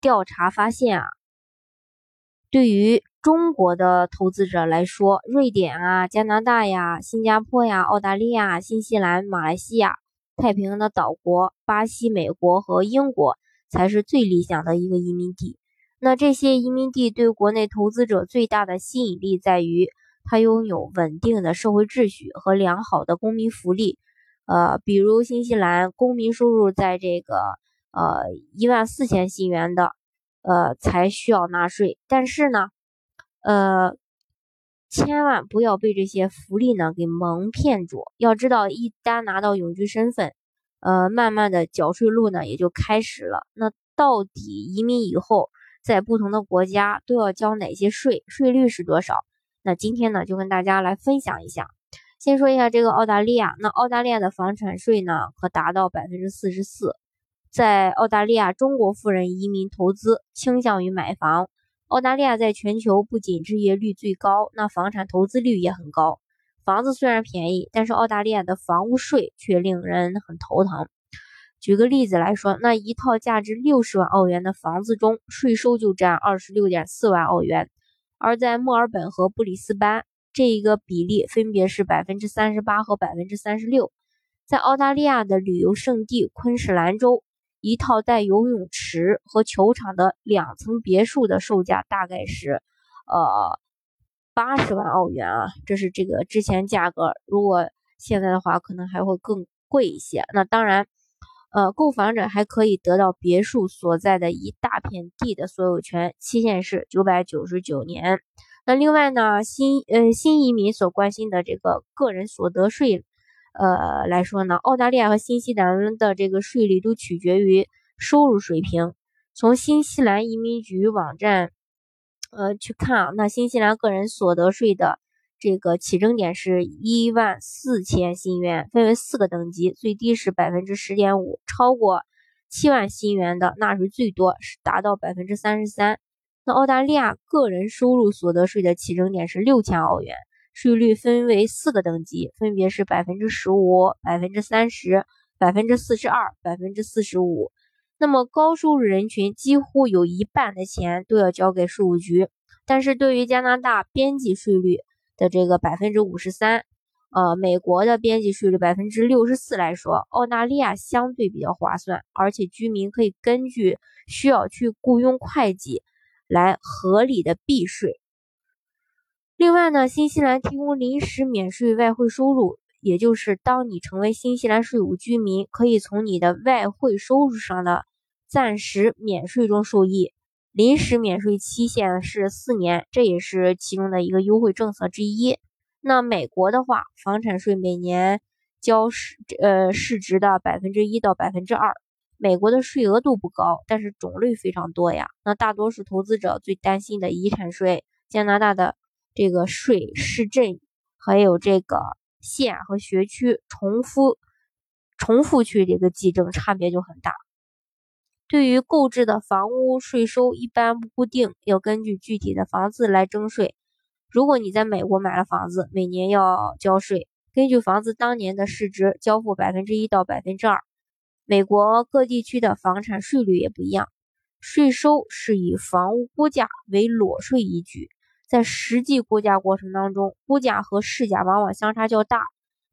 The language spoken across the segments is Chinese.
调查发现啊，对于中国的投资者来说，瑞典啊、加拿大呀、新加坡呀、澳大利亚、新西兰、马来西亚、太平洋的岛国、巴西、美国和英国才是最理想的一个移民地。那这些移民地对国内投资者最大的吸引力在于，它拥有稳定的社会秩序和良好的公民福利。呃，比如新西兰公民收入在这个。呃，一万四千新元的，呃，才需要纳税。但是呢，呃，千万不要被这些福利呢给蒙骗住。要知道，一旦拿到永居身份，呃，慢慢的缴税路呢也就开始了。那到底移民以后，在不同的国家都要交哪些税？税率是多少？那今天呢，就跟大家来分享一下。先说一下这个澳大利亚，那澳大利亚的房产税呢，可达到百分之四十四。在澳大利亚，中国富人移民投资倾向于买房。澳大利亚在全球不仅置业率最高，那房产投资率也很高。房子虽然便宜，但是澳大利亚的房屋税却令人很头疼。举个例子来说，那一套价值六十万澳元的房子中，税收就占二十六点四万澳元。而在墨尔本和布里斯班，这一个比例分别是百分之三十八和百分之三十六。在澳大利亚的旅游胜地昆士兰州。一套带游泳池和球场的两层别墅的售价大概是，呃，八十万澳元啊，这是这个之前价格。如果现在的话，可能还会更贵一些。那当然，呃，购房者还可以得到别墅所在的一大片地的所有权，期限是九百九十九年。那另外呢，新呃新移民所关心的这个个人所得税。呃来说呢，澳大利亚和新西兰的这个税率都取决于收入水平。从新西兰移民局网站，呃去看啊，那新西兰个人所得税的这个起征点是一万四千新元，分为四个等级，最低是百分之十点五，超过七万新元的纳税最多是达到百分之三十三。那澳大利亚个人收入所得税的起征点是六千澳元。税率分为四个等级，分别是百分之十五、百分之三十、百分之四十二、百分之四十五。那么高收入人群几乎有一半的钱都要交给税务局。但是对于加拿大边际税率的这个百分之五十三，呃，美国的边际税率百分之六十四来说，澳大利亚相对比较划算，而且居民可以根据需要去雇佣会计来合理的避税。另外呢，新西兰提供临时免税外汇收入，也就是当你成为新西兰税务居民，可以从你的外汇收入上的暂时免税中受益。临时免税期限是四年，这也是其中的一个优惠政策之一。那美国的话，房产税每年交市呃市值的百分之一到百分之二。美国的税额度不高，但是种类非常多呀。那大多数投资者最担心的遗产税，加拿大的。这个税市镇还有这个县和学区重复重复去这个计征差别就很大。对于购置的房屋税收一般不固定，要根据具体的房子来征税。如果你在美国买了房子，每年要交税，根据房子当年的市值交付百分之一到百分之二。美国各地区的房产税率也不一样，税收是以房屋估价为裸税依据。在实际估价过程当中，估价和市价往往相差较大，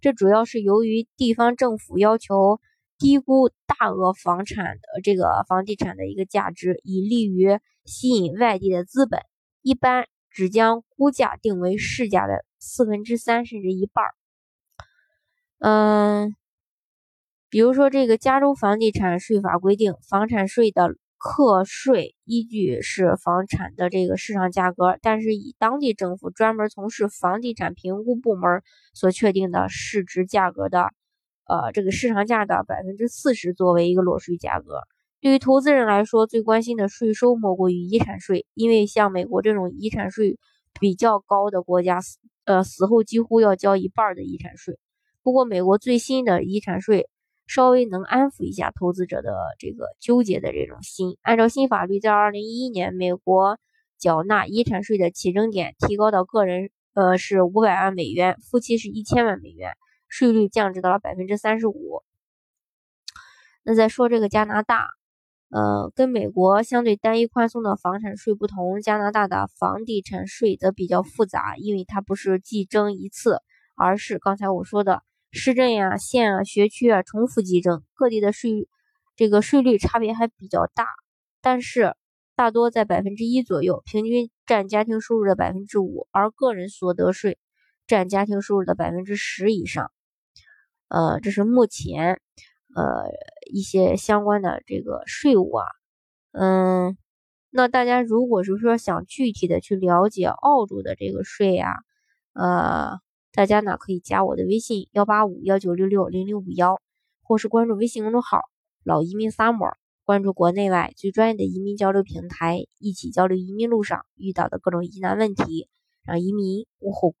这主要是由于地方政府要求低估大额房产的这个房地产的一个价值，以利于吸引外地的资本，一般只将估价定为市价的四分之三甚至一半儿。嗯，比如说这个加州房地产税法规定，房产税的。课税依据是房产的这个市场价格，但是以当地政府专门从事房地产评估部门所确定的市值价格的，呃，这个市场价的百分之四十作为一个裸税价格。对于投资人来说，最关心的税收莫过于遗产税，因为像美国这种遗产税比较高的国家，呃死后几乎要交一半的遗产税。不过，美国最新的遗产税稍微能安抚一下投资者的这个纠结的这种心。按照新法律，在二零一一年，美国缴纳遗产税的起征点提高到个人呃是五百万美元，夫妻是一千万美元，税率降至到了百分之三十五。那再说这个加拿大。呃，跟美国相对单一宽松的房产税不同，加拿大的房地产税则比较复杂，因为它不是计征一次，而是刚才我说的市镇呀、县啊、学区啊重复计征，各地的税这个税率差别还比较大，但是大多在百分之一左右，平均占家庭收入的百分之五，而个人所得税占家庭收入的百分之十以上。呃，这是目前。呃，一些相关的这个税务啊，嗯，那大家如果是说想具体的去了解澳洲的这个税呀，呃，大家呢可以加我的微信幺八五幺九六六零零五幺，或是关注微信公众号“老移民 summer”，关注国内外最专业的移民交流平台，一起交流移民路上遇到的各种疑难问题，让移民无后顾之忧。